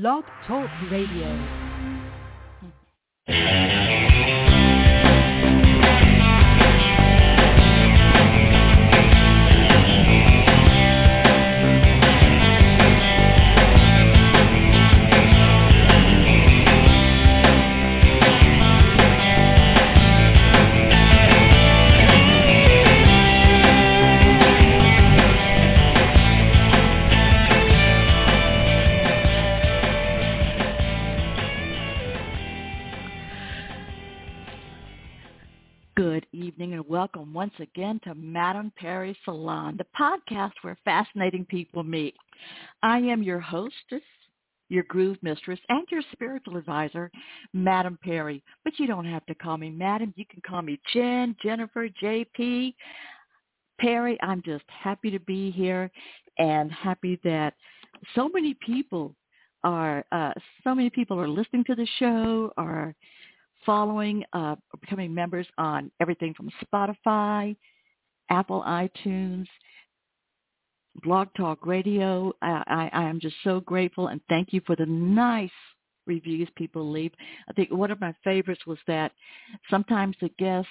Blog Talk Radio. Welcome once again to Madame Perry Salon, the podcast where fascinating people meet. I am your hostess, your groove mistress, and your spiritual advisor, Madame Perry. But you don't have to call me Madam. You can call me Jen, Jennifer, JP, Perry. I'm just happy to be here and happy that so many people are uh, so many people are listening to the show, are following, uh, becoming members on everything from Spotify, Apple iTunes, Blog Talk Radio. I, I, I am just so grateful and thank you for the nice reviews people leave. I think one of my favorites was that sometimes the guest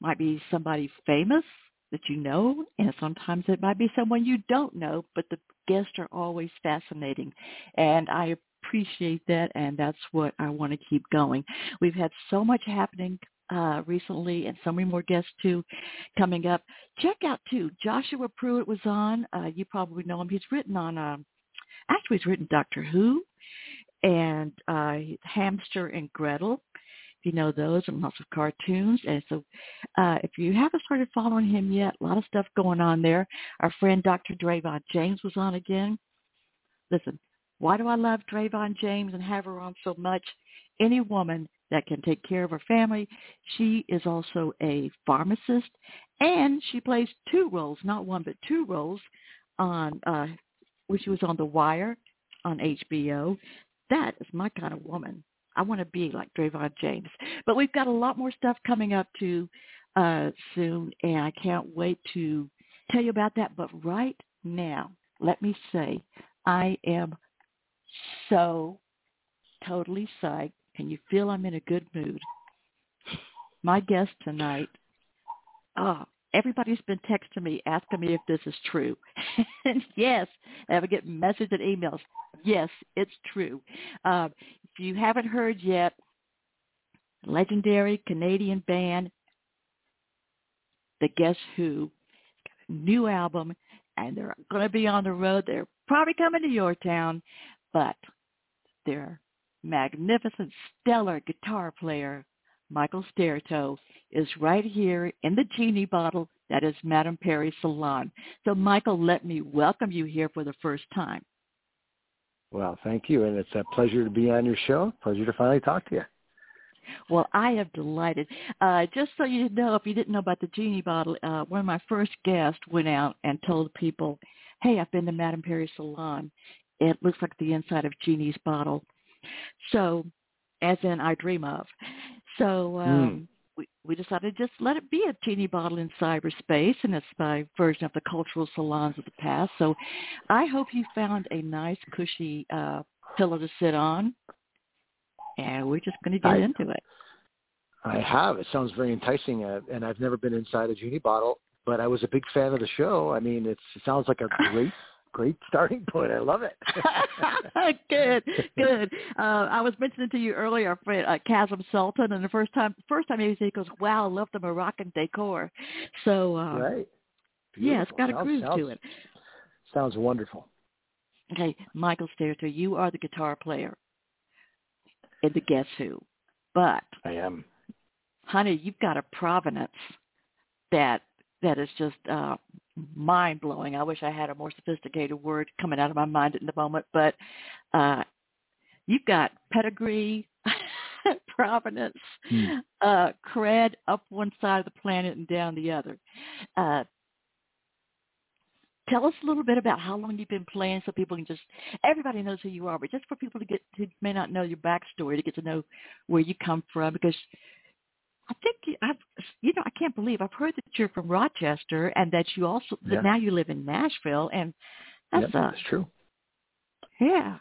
might be somebody famous that you know, and sometimes it might be someone you don't know, but the guests are always fascinating. And I appreciate that, and that's what I want to keep going. We've had so much happening uh, recently, and so many more guests too coming up. Check out too. Joshua Pruett was on. Uh, you probably know him. He's written on. Um, actually, he's written Doctor Who and uh, Hamster and Gretel. If you know those, and lots of cartoons. And so, uh, if you haven't started following him yet, a lot of stuff going on there. Our friend Dr. Drayvon James was on again. Listen, why do I love Drayvon James and have her on so much? Any woman that can take care of her family. She is also a pharmacist, and she plays two roles, not one but two roles, on uh, when she was on The Wire on HBO. That is my kind of woman. I want to be like Drayvon James. But we've got a lot more stuff coming up too uh, soon, and I can't wait to tell you about that. But right now, let me say, I am so totally psyched. Can you feel I'm in a good mood? My guest tonight, oh, everybody's been texting me asking me if this is true. and yes, I have get messages and emails. Yes, it's true. Uh, if you haven't heard yet, legendary Canadian band, The Guess Who, got a new album, and they're going to be on the road. They're probably coming to your town, but their magnificent, stellar guitar player, Michael Staertow, is right here in the genie bottle that is Madame Perry Salon. So, Michael, let me welcome you here for the first time. Well, thank you, and it's a pleasure to be on your show. Pleasure to finally talk to you. Well, I am delighted. Uh, just so you know, if you didn't know about the genie bottle, uh, one of my first guests went out and told people, "Hey, I've been to Madame Perry Salon. It looks like the inside of Genie's bottle." So, as in I dream of. So um, mm. we we decided to just let it be a genie bottle in cyberspace, and it's my version of the cultural salons of the past. So, I hope you found a nice, cushy uh, pillow to sit on and we're just going to get I, into it. I have. It sounds very enticing, uh, and I've never been inside a genie bottle, but I was a big fan of the show. I mean, it's, it sounds like a great, great starting point. I love it. good, good. Uh, I was mentioning to you earlier, our friend uh, Chasm Sultan, and the first time, first time he goes, "Wow, I love the Moroccan decor." So, uh, right. Beautiful. Yeah, it's got a groove sounds, to it. Sounds wonderful. Okay, Michael Staertow, you are the guitar player in the Guess Who. But I am. Honey, you've got a provenance that that is just uh mind blowing. I wish I had a more sophisticated word coming out of my mind in the moment, but uh you've got pedigree, provenance, hmm. uh cred up one side of the planet and down the other. Uh tell us a little bit about how long you've been playing so people can just everybody knows who you are but just for people to get who may not know your backstory to get to know where you come from because i think i've you know i can't believe i've heard that you're from rochester and that you also yeah. that now you live in nashville and that's yep, uh that's true yeah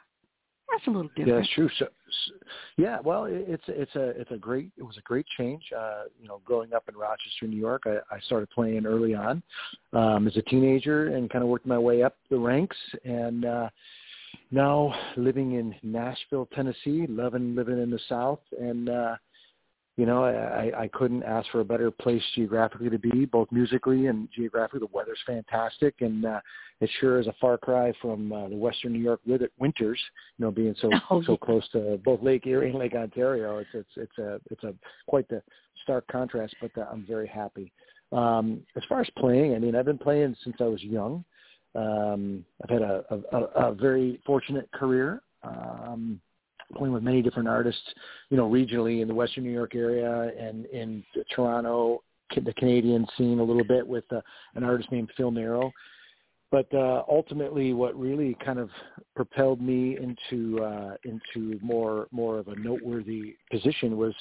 That's a little different. Yeah, that's true. So, so yeah, well, it, it's it's a it's a great it was a great change. Uh, you know, growing up in Rochester, New York, I, I started playing early on um, as a teenager and kind of worked my way up the ranks. And uh, now living in Nashville, Tennessee, loving living in the South, and uh, you know, I, I couldn't ask for a better place geographically to be, both musically and geographically. The weather's fantastic, and uh, it sure is a far cry from uh, the Western New York winters. You know, being so oh, so close to both Lake Erie and Lake Ontario, it's it's it's a it's a quite the stark contrast. But uh, I'm very happy. Um, as far as playing, I mean, I've been playing since I was young. Um, I've had a, a, a very fortunate career. Um, playing with many different artists, you know, regionally in the Western New York area and in Toronto, the Canadian scene a little bit with uh, an artist named Phil Naro. But uh, ultimately, what really kind of propelled me into uh, into more more of a noteworthy position was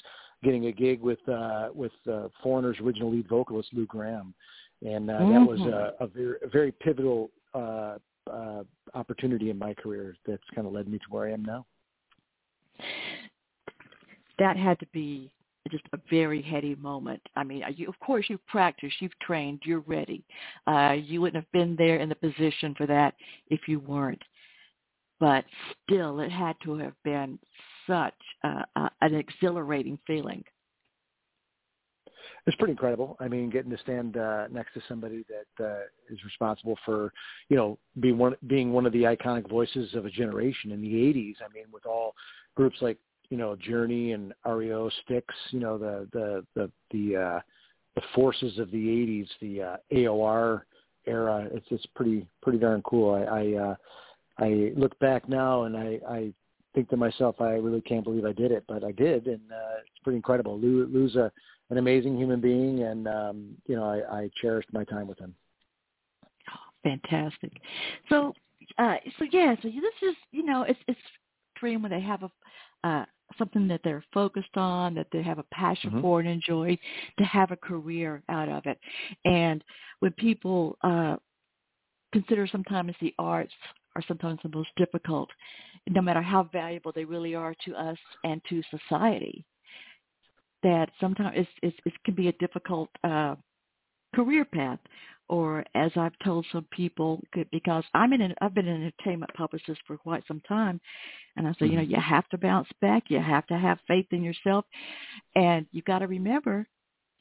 getting a gig with uh, with uh, Foreigner's original lead vocalist Lou Gramm, and uh, mm-hmm. that was a, a, very, a very pivotal uh, uh, opportunity in my career that's kind of led me to where I am now that had to be just a very heady moment. I mean, you, of course, you've practiced, you've trained, you're ready. Uh, you wouldn't have been there in the position for that if you weren't. But still, it had to have been such uh, uh, an exhilarating feeling. It's pretty incredible. I mean, getting to stand uh, next to somebody that uh, is responsible for, you know, being one being one of the iconic voices of a generation in the '80s. I mean, with all groups like you know Journey and REO, Styx, you know the the the the uh, the forces of the '80s, the uh, AOR era. It's it's pretty pretty darn cool. I I, uh, I look back now and I I think to myself, I really can't believe I did it, but I did, and uh, it's pretty incredible. Lou Lou's a an amazing human being, and um, you know I, I cherished my time with him. Oh, fantastic. So uh, so yeah, so this is you know it's it's dream when they have a uh, something that they're focused on, that they have a passion mm-hmm. for and enjoy, to have a career out of it. And when people uh, consider sometimes the arts are sometimes the most difficult, no matter how valuable they really are to us and to society, that sometimes it's, it's, it can be a difficult uh, career path or as I've told some people, because I'm in an, I've been an entertainment publicist for quite some time, and I say, you know, mm-hmm. you have to bounce back. You have to have faith in yourself, and you've got to remember,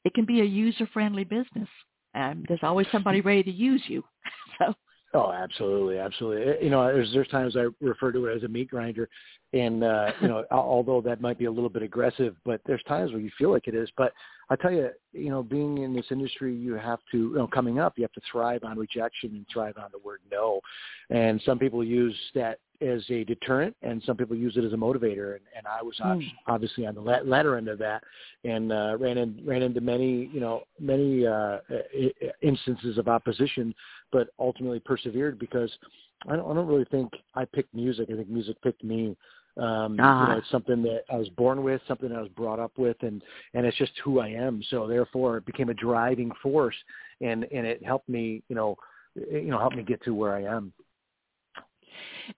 it can be a user-friendly business. and there's always somebody ready to use you. So Oh, absolutely, absolutely. You know, there's there's times I refer to it as a meat grinder, and uh, you know, although that might be a little bit aggressive, but there's times where you feel like it is. But I tell you, you know, being in this industry, you have to, you know, coming up, you have to thrive on rejection and thrive on the word no. And some people use that as a deterrent, and some people use it as a motivator. And, and I was mm. obviously on the latter end of that, and uh, ran in, ran into many you know many uh, instances of opposition, but ultimately persevered because I don't, I don't really think I picked music. I think music picked me. Um, uh-huh. you know, it's something that I was born with, something that I was brought up with, and and it's just who I am. So therefore, it became a driving force, and and it helped me, you know, you know, helped me get to where I am.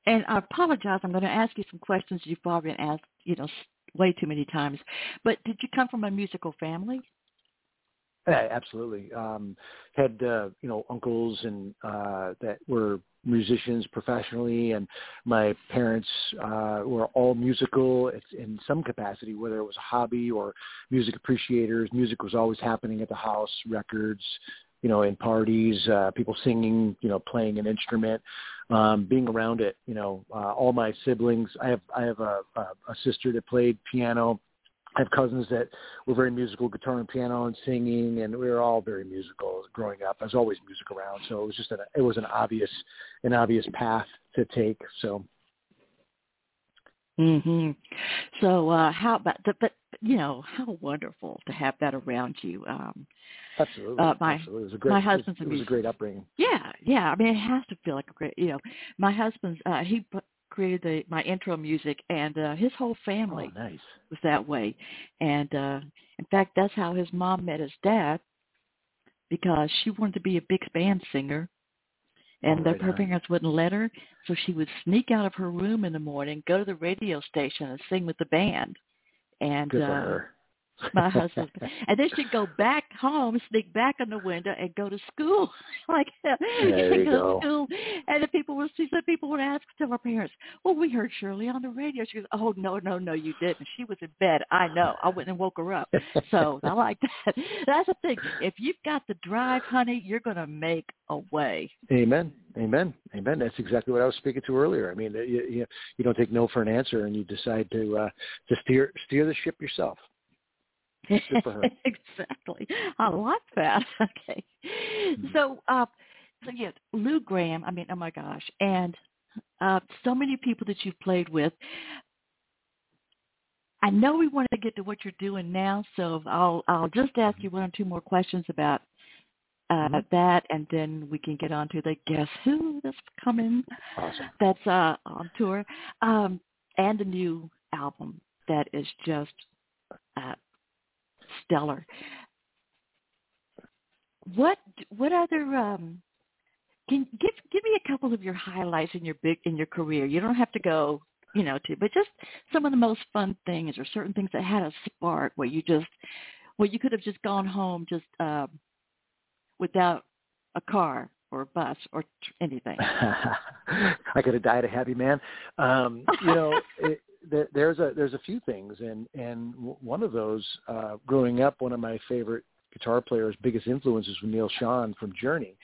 And I apologize. I'm going to ask you some questions you've probably been asked, you know, way too many times. But did you come from a musical family? Yeah, absolutely. Um, had uh, you know uncles and uh, that were musicians professionally, and my parents uh, were all musical in some capacity, whether it was a hobby or music appreciators. Music was always happening at the house, records, you know, in parties, uh, people singing, you know, playing an instrument, um, being around it. You know, uh, all my siblings. I have I have a, a, a sister that played piano. I have cousins that were very musical, guitar and piano and singing, and we were all very musical growing up. There's always music around, so it was just an it was an obvious an obvious path to take. So. Mhm. So uh how about the, but you know how wonderful to have that around you. Um Absolutely. Uh, my Absolutely. It was a great, my husband's it was, it was a great upbringing. Yeah, yeah. I mean, it has to feel like a great. You know, my husband's uh, he created the my intro music, and uh, his whole family oh, nice. was that way. And uh, in fact, that's how his mom met his dad, because she wanted to be a big band singer, and the, her parents wouldn't let her, so she would sneak out of her room in the morning, go to the radio station, and sing with the band. And Good uh, my husband. and then she'd go back home, sneak back in the window, and go to school. like there you go, go. to school. And the people would she said people would ask to our parents, Well, we heard Shirley on the radio. She goes, Oh no, no, no, you didn't. She was in bed. I know. I went and woke her up. So I like that. That's the thing. If you've got the drive, honey, you're gonna make a way. Amen. Amen. Amen. That's exactly what I was speaking to earlier. I mean, you, you, you don't take no for an answer, and you decide to uh, to steer steer the ship yourself. exactly. I like that. Okay. Mm-hmm. So, uh, so yeah, Lou Gramm. I mean, oh my gosh, and uh, so many people that you've played with. I know we want to get to what you're doing now, so I'll I'll just ask you one or two more questions about uh, mm-hmm. that, and then we can get on to the Guess Who that's coming. Awesome. That's uh, on tour, um, and a new album that is just uh, stellar. What what other um, can give give me a couple of your highlights in your big in your career. You don't have to go you know to, but just some of the most fun things or certain things that had a spark where you just where you could have just gone home just uh, without a car or a bus or anything. I could have died a happy man. Um, you know, it, there, there's a there's a few things, and and one of those, uh, growing up, one of my favorite guitar players, biggest influences was Neal Schon from Journey.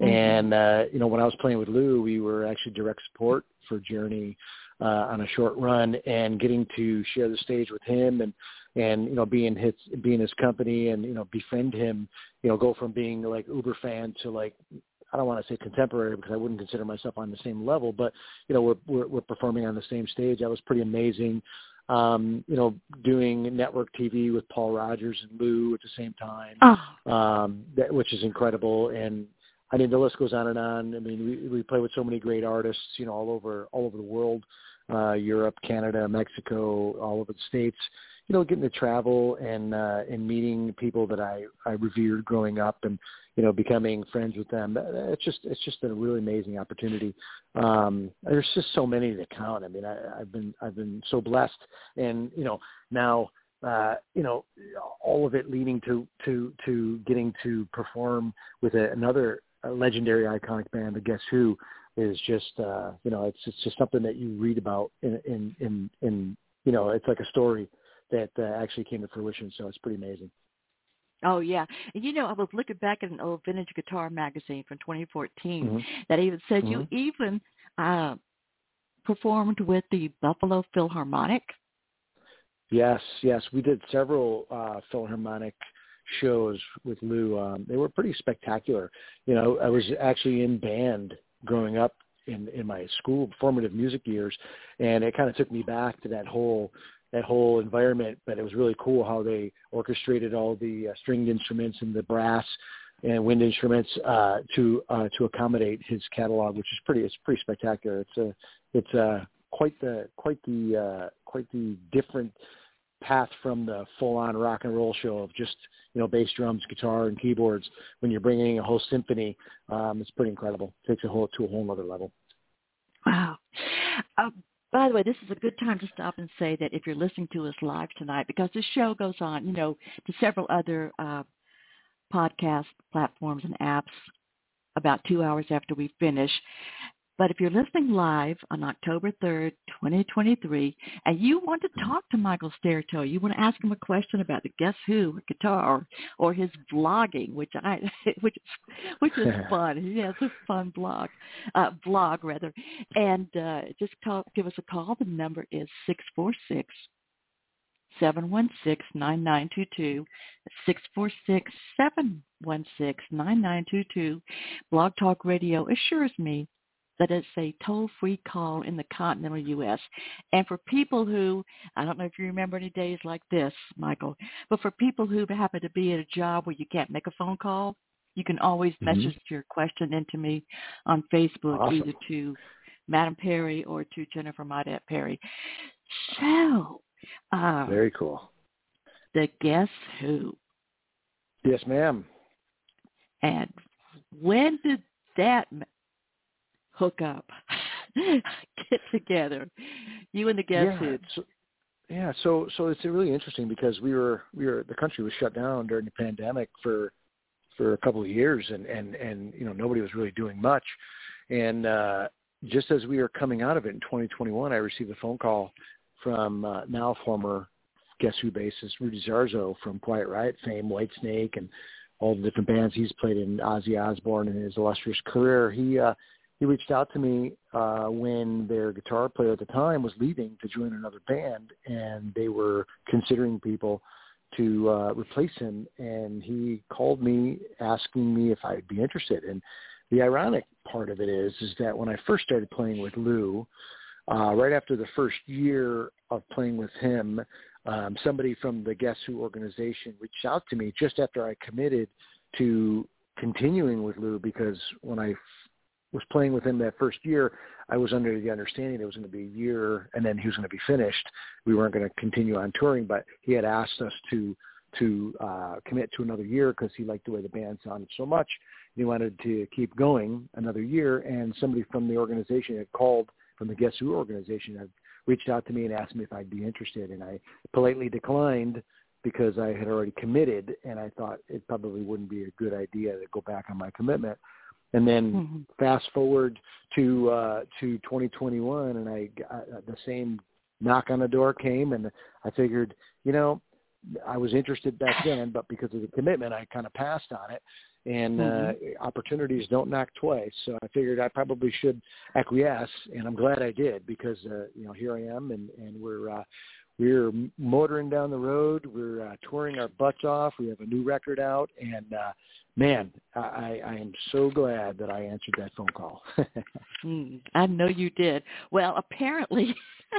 Mm-hmm. And uh, you know, when I was playing with Lou, we were actually direct support for Journey uh, on a short run, and getting to share the stage with him, and and you know, being his being his company, and you know, befriend him, you know, go from being like uber fan to like I don't want to say contemporary because I wouldn't consider myself on the same level, but you know, we're we're, we're performing on the same stage. That was pretty amazing. Um, you know, doing network TV with Paul Rodgers and Lou at the same time, oh. um, that, which is incredible. And I mean, the list goes on and on. I mean, we we play with so many great artists, you know, all over all over the world, uh, Europe, Canada, Mexico, all over the states you know, getting to travel and uh, and meeting people that I I revered growing up, and you know, becoming friends with them. It's just it's just been a really amazing opportunity. Um, there's just so many to count. I mean, I, I've been I've been so blessed, and you know, now uh, you know, all of it leading to to to getting to perform with a, another legendary iconic band, the Guess Who, is just uh, you know, it's it's just something that you read about in in in, in you know, it's like a story that uh, actually came to fruition. So it's pretty amazing. Oh yeah, and you know I was looking back at an old vintage guitar magazine from 2014 mm-hmm. that even said mm-hmm. you even uh, performed with the Buffalo Philharmonic. Yes, yes, we did several uh, Philharmonic shows with Lou. Um, they were pretty spectacular. You know, I was actually in band growing up in in my school formative music years, and it kind of took me back to that whole that whole environment. But it was really cool how they orchestrated all the uh, stringed instruments and the brass and wind instruments uh, to uh, to accommodate his catalog, which is pretty it's pretty spectacular. It's a it's a quite the quite the uh, quite the different path from the full on rock and roll show of just you know bass drums, guitar, and keyboards. When you're bringing a whole symphony, um, it's pretty incredible. It takes a whole to a whole other level. Wow. Um, by the way, this is a good time to stop and say that if you're listening to us live tonight, because this show goes on, you know, to several other uh, podcast platforms and apps about two hours after we finish. But if you're listening live on October 3rd, 2023, and you want to talk to Michael Staertow, you want to ask him a question about the Guess Who guitar or his vlogging, which I which which is fun. He has a fun blog, uh, blog rather, and uh, just call, give us a call. The number is six four six seven one six nine nine two two six four six seven one six nine nine two two. Blog Talk Radio assures me that it's a toll-free call in the continental U.S. And for people who, I don't know if you remember any days like this, Michael, but for people who happen to be at a job where you can't make a phone call, you can always mm-hmm. message your question into me on Facebook, awesome. either to Madam Perry or to Jennifer Maudette Perry. So, uh, very cool. The Guess Who. Yes, ma'am. And when did that hook up, get together, you and the Guess yeah. So, yeah, so so it's really interesting because we were we were the country was shut down during the pandemic for for a couple of years and and and you know nobody was really doing much and uh just as we were coming out of it in 2021 I received a phone call from uh, now former Guess Who bassist Rudy Sarzo from Quiet Riot fame, Whitesnake, and all the different bands he's played in, Ozzy Osbourne in his illustrious career. He uh, he reached out to me uh, when their guitar player at the time was leaving to join another band, and they were considering people to uh, replace him. And he called me asking me if I'd be interested. And the ironic part of it is, is that when I first started playing with Lou, uh, right after the first year of playing with him, um, somebody from the Guess Who organization reached out to me just after I committed to continuing with Lou because when I was playing with him that first year, I was under the understanding it was going to be a year and then he was going to be finished. We weren't going to continue on touring, but he had asked us to to uh, commit to another year because he liked the way the band sounded so much. He wanted to keep going another year, and somebody from the organization had called from the Guess Who organization had reached out to me and asked me if I'd be interested, and I politely declined because I had already committed, and I thought it probably wouldn't be a good idea to go back on my commitment. And then mm-hmm. fast forward to uh, to 2021, and I uh, the same knock on the door came, and I figured, you know, I was interested back then, but because of the commitment, I kind of passed on it and mm-hmm. uh, opportunities don't knock twice. So I figured I probably should acquiesce, and I'm glad I did because uh, you know here I am, and and we're uh, we're motoring down the road. We're uh, touring our butts off. We have a new record out, and uh, man, I, I am so glad that I answered that phone call. mm, I know you did. Well, apparently.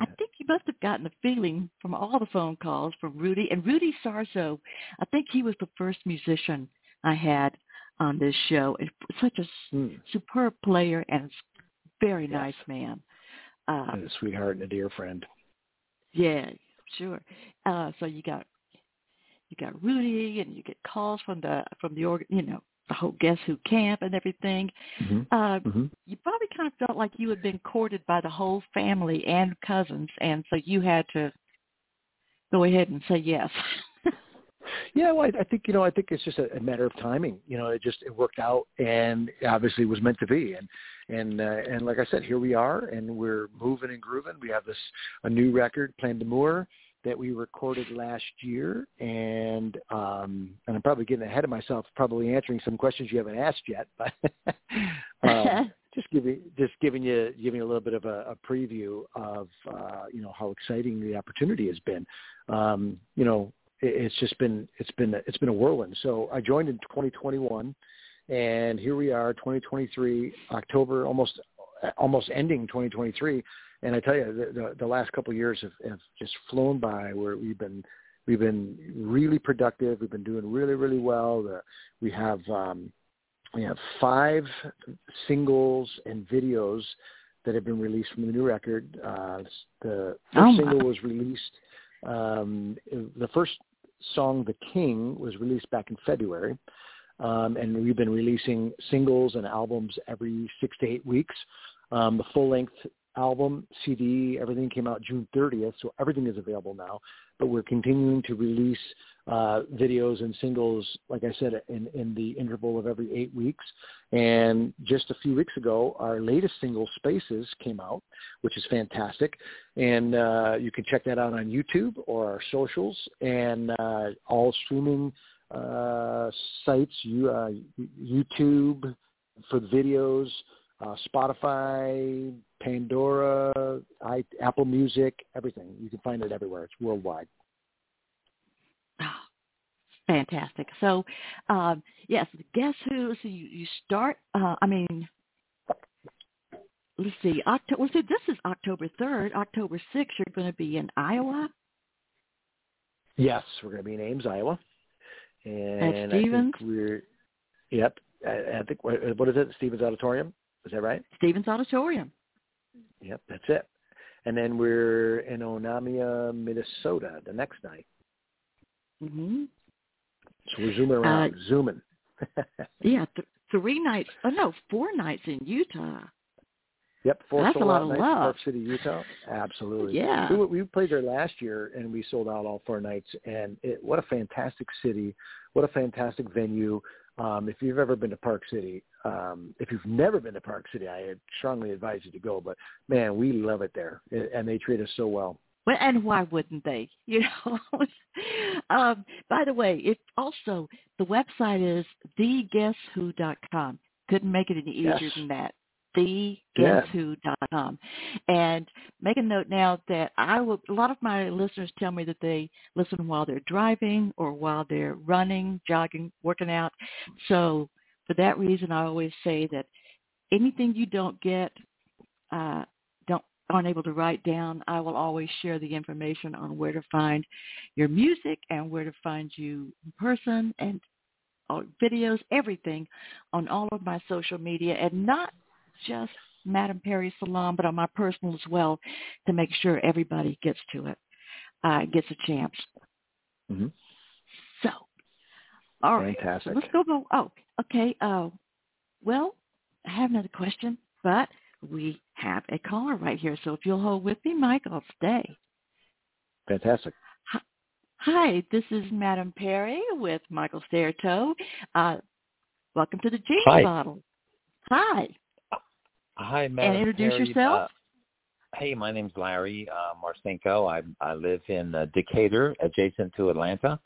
I think you must have gotten a feeling from all the phone calls from Rudy and Rudy Sarzo. I think he was the first musician I had on this show. Such a mm. superb player and very yes. nice man. Uh, and a sweetheart and a dear friend. Yeah, sure. Uh, so you got you got Rudy, and you get calls from the from the org, you know, the whole Guess Who camp and everything. Mm-hmm. Uh, mm-hmm. You probably kind of felt like you had been courted by the whole family and cousins, and so you had to go ahead and say yes. Yeah, well, I, I think you know, I think it's just a, a matter of timing. You know, it just it worked out, and obviously was meant to be. And and uh, and like I said, here we are, and we're moving and grooving. We have this a new record, Plein d'Amour, that we recorded last year, and um, and I'm probably getting ahead of myself, probably answering some questions you haven't asked yet, but. uh, just giving just giving you giving you a little bit of a, a preview of uh, you know how exciting the opportunity has been. Um, you know, it's just been it's been it's been a whirlwind. So I joined in 2021, and here we are, 2023, October, almost almost ending 2023. And I tell you, the, the, the last couple of years have, have just flown by. Where we've been we've been really productive. We've been doing really really well. The, we have um, we have five singles and videos that have been released from the new record. Uh, the first oh single was released um, the first song, "The King," was released back in February, um, and we've been releasing singles and albums every six to eight weeks. Um, the full-length album, CD, everything came out June 30th, so everything is available now. But we're continuing to release uh, videos and singles, like I said, in, in the interval of every eight weeks. And just a few weeks ago, our latest single, Spaces, came out, which is fantastic. And uh, you can check that out on YouTube or our socials and uh, all streaming uh, sites, you, uh, YouTube for the videos, uh, Spotify, Pandora, I, Apple Music, everything. You can find it everywhere. It's worldwide. Oh, fantastic. So, um, yes, guess who? So you, you start. Uh, I mean, let's see. October. Well, see, this is October third. October sixth. You're going to be in Iowa. Yes, we're going to be in Ames, Iowa. And At Stephens. I think we're. Yep. I, I think what, what is it? Stephens Auditorium. Is that right? Stephens Auditorium. Yep, that's it. And then we're in Onamia, Minnesota the next night. Mm-hmm. So we're zooming around, uh, zooming. yeah, th- three nights. Oh no, four nights in Utah. Yep, four That's a lot out of nights love. in Park City, Utah. Absolutely. Yeah. We, we played there last year and we sold out all four nights. And it, what a fantastic city! What a fantastic venue! Um, if you've ever been to Park City, um, if you've never been to Park City, I strongly advise you to go. But man, we love it there, and they treat us so well. Well, and why wouldn't they? You know. um, by the way, it also the website is theguesswho.com. Couldn't make it any easier Yes. than that. Theguesswho.com. And make a note now that I will. A lot of my listeners tell me that they listen while they're driving or while they're running, jogging, working out. So for that reason, I always say that anything you don't get, uh, don't aren't able to write down, I will always share the information on where to find your music and where to find you in person and uh, videos, everything on all of my social media, and not just Madam Perry Salon, but on my personal as well, to make sure everybody gets to it, uh, gets a chance. Mm-hmm. So, all right, Fantastic. let's go. go oh, okay. Uh, well, I have another question, but we have a caller right here. So if you'll hold with me, Mike, I'll stay. Fantastic. Hi, this is Madam Perry with Michael Staertow. Uh, welcome to the James Hi. Bottle. Hi. Hi, Madam introduce Perry. yourself. Uh, hey, my name's Larry uh, Marcinko. I I live in uh, Decatur, adjacent to Atlanta,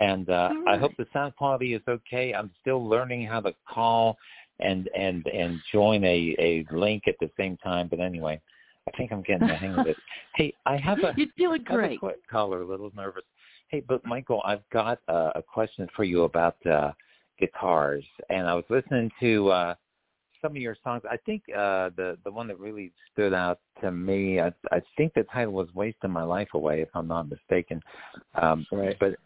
and uh, All I hope the sound quality is okay. I'm still learning how to call and and and join a a link at the same time. But anyway, I think I'm getting the hang of it. Hey, I have a You're doing have a great. quick caller, a little nervous. Hey, but Michael, I've got uh, a question for you about uh, guitars, and I was listening to uh, some of your songs. I think uh, the the one that really stood out to me, I, I think the title was "Wasting My Life Away," if I'm not mistaken. Um, Right. But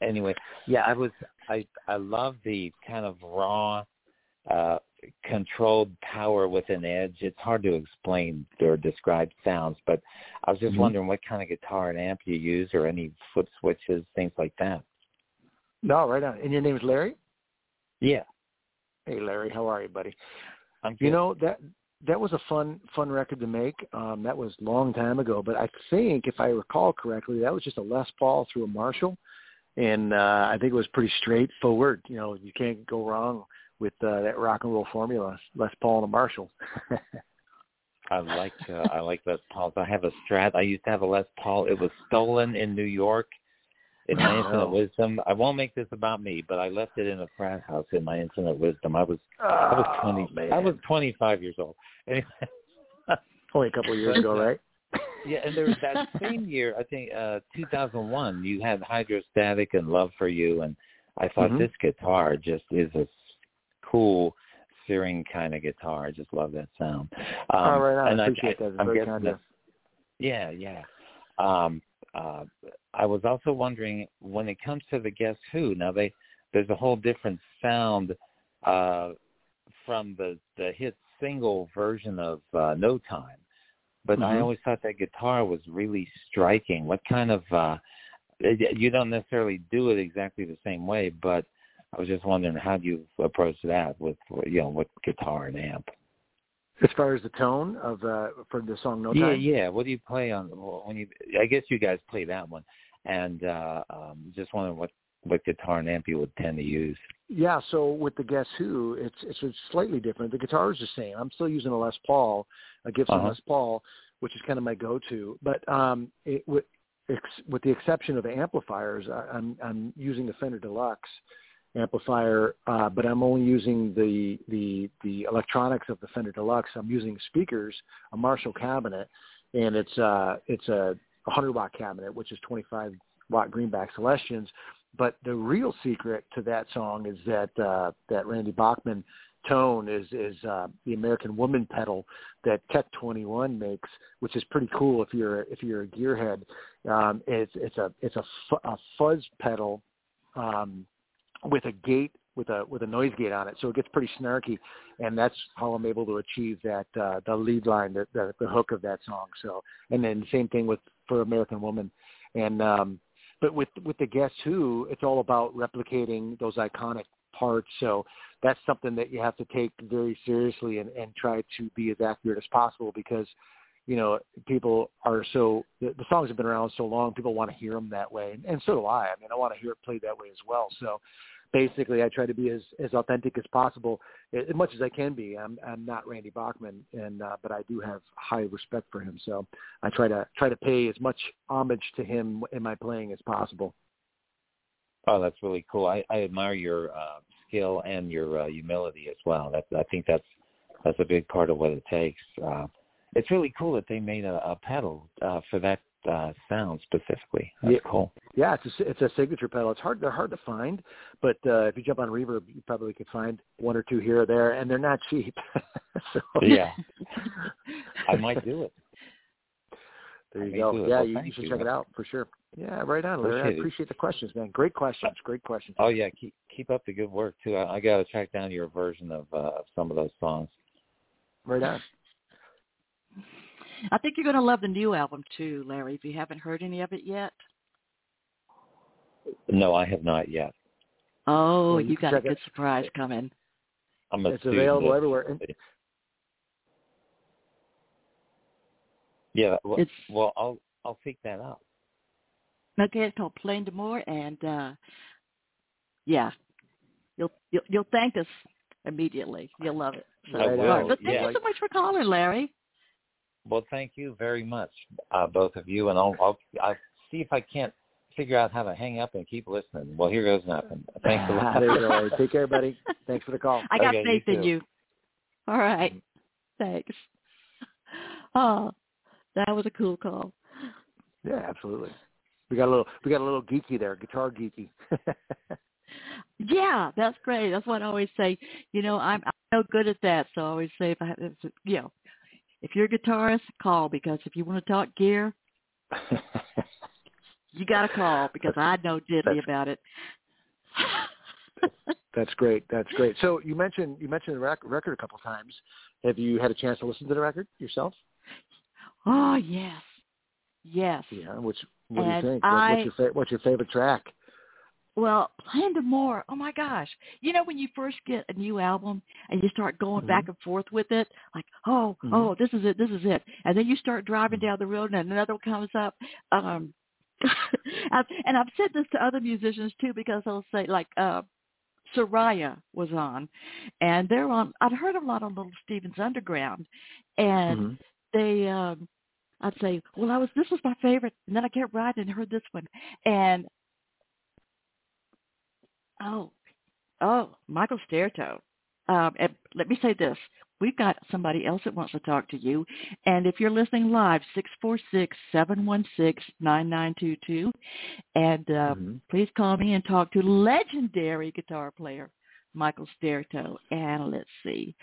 anyway, yeah, I was I I love the kind of raw, uh, controlled power with an edge. It's hard to explain or describe sounds, but I was just Mhm. wondering what kind of guitar and amp you use, or any foot switches, things like that. No, right on. And your name is Larry? Yeah, Hey, Larry, how are you, buddy? I'm You know that that was a fun fun record to make. Um, that was a long time ago, but I think if I recall correctly, that was just a Les Paul through a Marshall, and uh, I think it was pretty straightforward. You know, you can't go wrong with uh, that rock and roll formula, Les Paul and a Marshall. I like uh, I like Les Pauls. I have a Strat. I used to have a Les Paul. It was stolen in New York. In my Oh. infinite wisdom, I won't make this about me, but I left it in a frat house. In my infinite wisdom, I was I was twenty man. I was twenty five years old. Anyway, only a couple of years ago, right? yeah, and there was that same year, I think, uh 2001. You had Hydrostatic and Love for You, and I thought Mhm. this guitar just is a cool, searing kind of guitar. I just love that sound. Um, All right, I appreciate that. It's I'm very guessing kind that of yeah, yeah. Um, uh, I was also wondering when it comes to the Guess Who. Now they there's a whole different sound uh, from the the hit single version of uh, No Time, but I Mhm. always thought that guitar was really striking. What kind of uh, you don't necessarily do it exactly the same way, but I was just wondering how do you approach that with you know with guitar and amp. As far as the tone of uh, for the song No yeah, Time. yeah. What do you play on when you? I guess you guys play that one, and uh um just wondering what what guitar and amp you would tend to use. Yeah, so with the Guess Who, it's it's slightly different. The guitar is the same. I'm still using a Les Paul, a Gibson Uh-huh. Les Paul, which is kind of my go-to. But um, it, with ex, with the exception of amplifiers, I, I'm I'm using the Fender Deluxe amplifier, uh, but I'm only using the the the electronics of the Fender Deluxe. I'm using speakers, a Marshall cabinet, and it's uh it's a 100 watt cabinet, which is 25 watt greenback Celestions. But the real secret to that song is that uh, that Randy Bachman tone is is uh, the American Woman pedal that Tech 21 makes, which is pretty cool if you're if you're a gearhead. Um, it's it's a it's a, fu- a fuzz pedal um, with a gate with a with a noise gate on it, so it gets pretty snarky, and that's how I'm able to achieve that uh, the lead line, the, the the hook of that song. So, and then same thing with for American Woman, and um, but with with the Guess Who, it's all about replicating those iconic parts. So that's something that you have to take very seriously and, and try to be as accurate as possible because you know people are so the, the songs have been around so long people want to hear them that way and, and so do i i mean i want to hear it played that way as well so basically I try to be as as authentic as possible as much as I can be. I'm I'm not Randy Bachman and uh, but I do have high respect for him. So I try to try to pay as much homage to him in my playing as possible. Oh, that's really cool. I, I admire your uh, skill and your uh, humility as well. That's I think that's that's a big part of what it takes. Uh, it's really cool that they made a, a pedal uh, for that uh, sound specifically. That's yeah. cool. Yeah, it's a, it's a signature pedal. It's hard they're hard to find, but uh, if you jump on Reverb, you probably could find one or two here or there, and they're not cheap. so, yeah, I might do it. There you go. Yeah, well, you, you should you. check it out for sure. Yeah, right on, Larry. Appreciate I appreciate the questions, man. Great questions. Great questions. Oh yeah, keep keep up the good work too. I, I got to track down your version of uh, some of those songs. Right on. I think you're going to love the new album too, Larry. If you haven't heard any of it yet. No, I have not yet. Oh, well, you, you got a good it. surprise coming. I'm a it's available of, everywhere. Yeah, well, it's, well, I'll I'll seek that out. Okay, it's called Plein d'Amour, and uh yeah, you'll you'll, you'll thank us immediately. You'll love it. So, I all will, right. But thank yeah. you so much for calling, Larry. Well, thank you very much, uh, both of you, and I'll, I'll I'll see if I can't figure out how to hang up and keep listening. Well, here goes nothing. Thanks a lot. there you go. Take care, buddy. Thanks for the call. I got Okay, faith you in you. All right. Thanks. Oh, that was a cool call. Yeah, absolutely. We got a little we got a little geeky there, guitar geeky. Yeah, that's great. That's what I always say. You know, I'm I'm no good at that, so I always say if I have, if, you know, if you're a guitarist, call because if you want to talk gear, you got to call because I know diddly about it. That's great. That's great. So you mentioned you mentioned the rec- record a couple times. Have you had a chance to listen to the record yourself? oh yes, yes. Yeah. Which what And do you think? I- what's your fa- what's your favorite track? Well, Plan Oh my gosh! You know when you first get a new album and you start going Mhm. back and forth with it, like oh Mhm. oh this is it this is it, and then you start driving down the road and another one comes up. Um, I've, and I've said this to other musicians too because they'll say like uh, Soraya was on, and they're on. I'd heard a lot on Little Stevens Underground, and Mhm. they um I'd say, Well I was this was my favorite and then I get riding and heard this one and oh oh, Michael Staertow. Um and let me say this. We've got somebody else that wants to talk to you. And if you're listening live, six four six seven one six nine nine two two. And uh, Mhm. please call me and talk to legendary guitar player Michael Staertow. And let's see.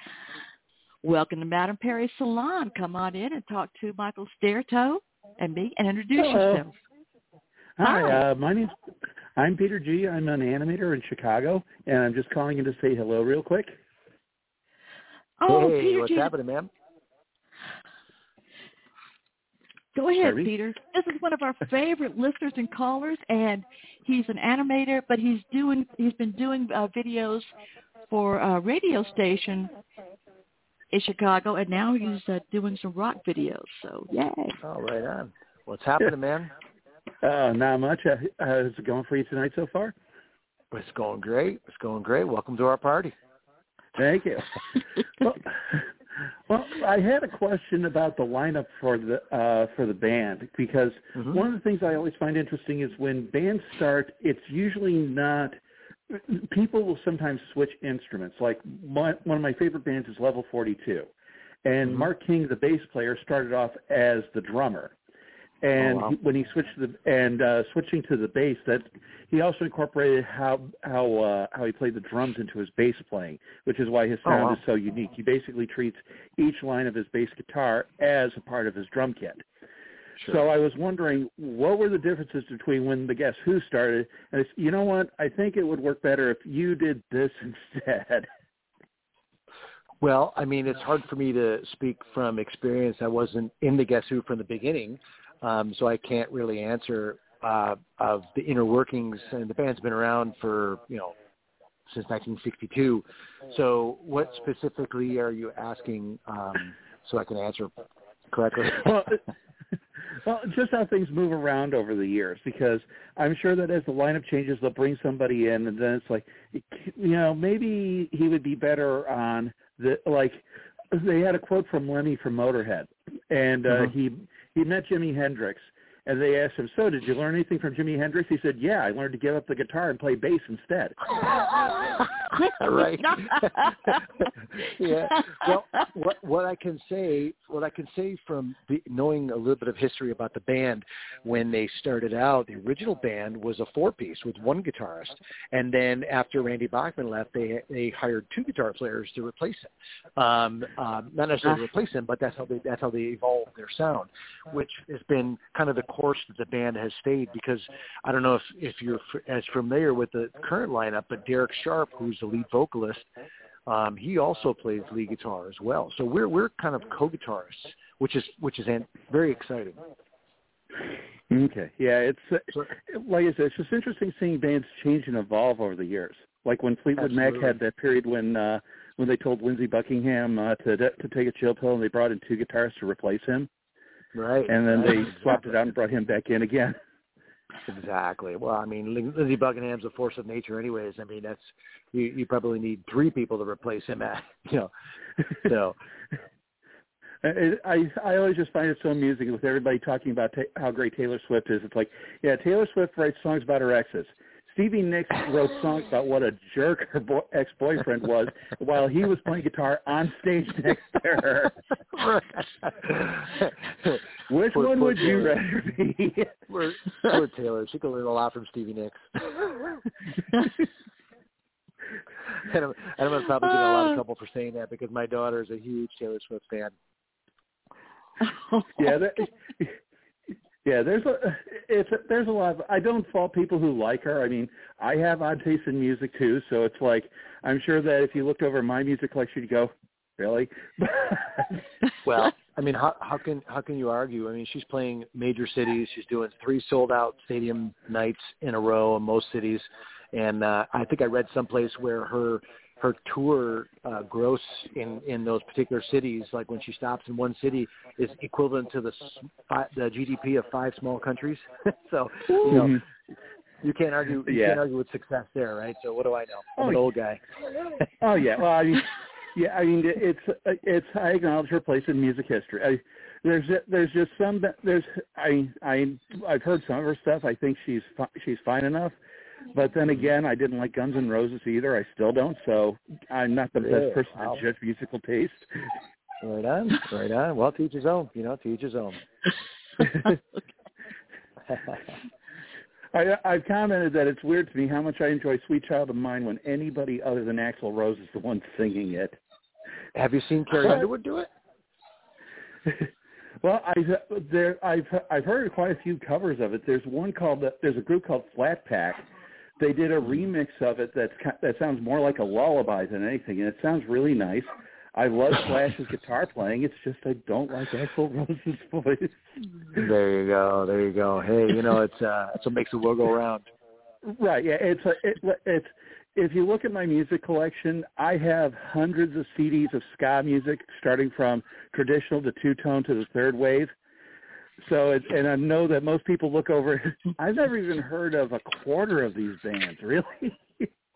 Welcome to Madame Perry Salon. Come on in and talk to Michael Staertow and me and introduce Hello. yourself. Hi, Hi. uh, my name's I'm Peter G. I'm an animator in Chicago, and I'm just calling in to say hello real quick. Oh, hey, Peter what's G. happening, man? Go ahead, Harvey? Peter. This is one of our favorite listeners and callers, and he's an animator, but he's doing he's been doing uh, videos for a radio station in Chicago, and now he's uh, doing some rock videos. So yay! Oh, right on. What's happening, man? Uh, not much. Uh, how's it going for you tonight so far? It's going great. It's going great. Welcome to our party. Thank you. well, well, I had a question about the lineup for the uh, for the band because Mhm. one of the things I always find interesting is when bands start, it's usually not. People will sometimes switch instruments. Like my, one of my favorite bands is Level 42, and Mhm. Mark King, the bass player, started off as the drummer. And Oh, wow. he, when he switched to the and uh, switching to the bass, that he also incorporated how how uh, how he played the drums into his bass playing, which is why his Oh, sound wow. is so unique. He basically treats each line of his bass guitar as a part of his drum kit. So I was wondering, what were the differences between when the Guess Who started? And it's, you know what? I think it would work better if you did this instead. Well, I mean, it's hard for me to speak from experience. I wasn't in the Guess Who from the beginning, um, so I can't really answer uh, of the inner workings. And the band's been around for you know since 1962. So, what specifically are you asking? Um, so I can answer correctly. well, well, just how things move around over the years, because I'm sure that as the lineup changes, they'll bring somebody in, and then it's like, you know, maybe he would be better on the like. They had a quote from Lemmy from Motorhead, and uh, Mm-hmm. he he met Jimi Hendrix, and they asked him, "So, did you learn anything from Jimi Hendrix?" He said, "Yeah, I learned to give up the guitar and play bass instead." right. yeah. Well, what what I can say, what I can say from the, knowing a little bit of history about the band, when they started out, the original band was a four piece with one guitarist, and then after Randy Bachman left, they they hired two guitar players to replace him. Um, um, not necessarily replace him, but that's how they that's how they evolved their sound, which has been kind of the course that the band has stayed. Because I don't know if if you're f- as familiar with the current lineup, but Derek Sharp, who's the lead vocalist, um, he also plays lead guitar as well. So we're we're kind of co-guitarists, which is which is an, very exciting. Okay. Yeah, it's uh, like I said, it's just interesting seeing bands change and evolve over the years. Like when Fleetwood Mac had that period when uh when they told Lindsey Buckingham uh, to to take a chill pill and they brought in two guitarists to replace him, Right. and then right. they swapped it out and brought him back in again. Exactly. Well, I mean, Lin- Lindsey Buckingham's a force of nature, anyways. I mean, that's you. You probably need three people to replace him. At you know, so I I I always just find it so amusing with everybody talking about ta- how great Taylor Swift is. It's like, yeah, Taylor Swift writes songs about her exes. Stevie Nicks wrote songs about what a jerk her bo- ex-boyfriend was while he was playing guitar on stage next to her. Which Poor- one poor would you rather be? Poor, poor Taylor. She could learn a lot from Stevie Nicks. and I'm, and I'm gonna probably get a lot of uh. trouble for saying that because my daughter is a huge Taylor Swift fan. yeah, that, yeah. There's a it's a, there's a lot. Of, I don't fault people who like her. I mean, I have odd taste in music too, so it's like I'm sure that if you looked over my music collection, you'd go, really? Well, I mean, how how can how can you argue? I mean, she's playing major cities. She's doing three sold out stadium nights in a row in most cities, and uh, I think I read someplace where her her tour uh, gross in in those particular cities, like when she stops in one city, is equivalent to the s- the GDP of five small countries. so you know. Mhm. You can't argue. You Yeah. can't argue with success there, right? So what do I know? I'm Oh, an old guy. oh yeah, well, I mean, yeah, I mean, it's it's I acknowledge her place in music history. I, there's there's just some there's I I I've heard some of her stuff. I think she's fi- she's fine enough. But then again, I didn't like Guns N' Roses either. I still don't. So I'm not the best person Wow. to judge musical taste. Right on, right on. Well, teach his own. You know, teach his own. I, I've commented that it's weird to me how much I enjoy "Sweet Child of Mine" when anybody other than Axl Rose is the one singing it. Have you seen Carrie Underwood do it? well, I've there I've I've heard quite a few covers of it. There's one called there's a group called Flat Pack. They did a remix of it that's that sounds more like a lullaby than anything, and it sounds really nice. I love Slash's guitar playing. It's just I don't like Axl Rose's voice. There you go. There you go. Hey, you know, it's uh, that's what makes the world go round. Right. Yeah. It's a, it, it's if you look at my music collection, I have hundreds of CDs of ska music, starting from traditional to two tone to the third wave. So, it, and I know that most people look over. I've never even heard of a quarter of these bands, really.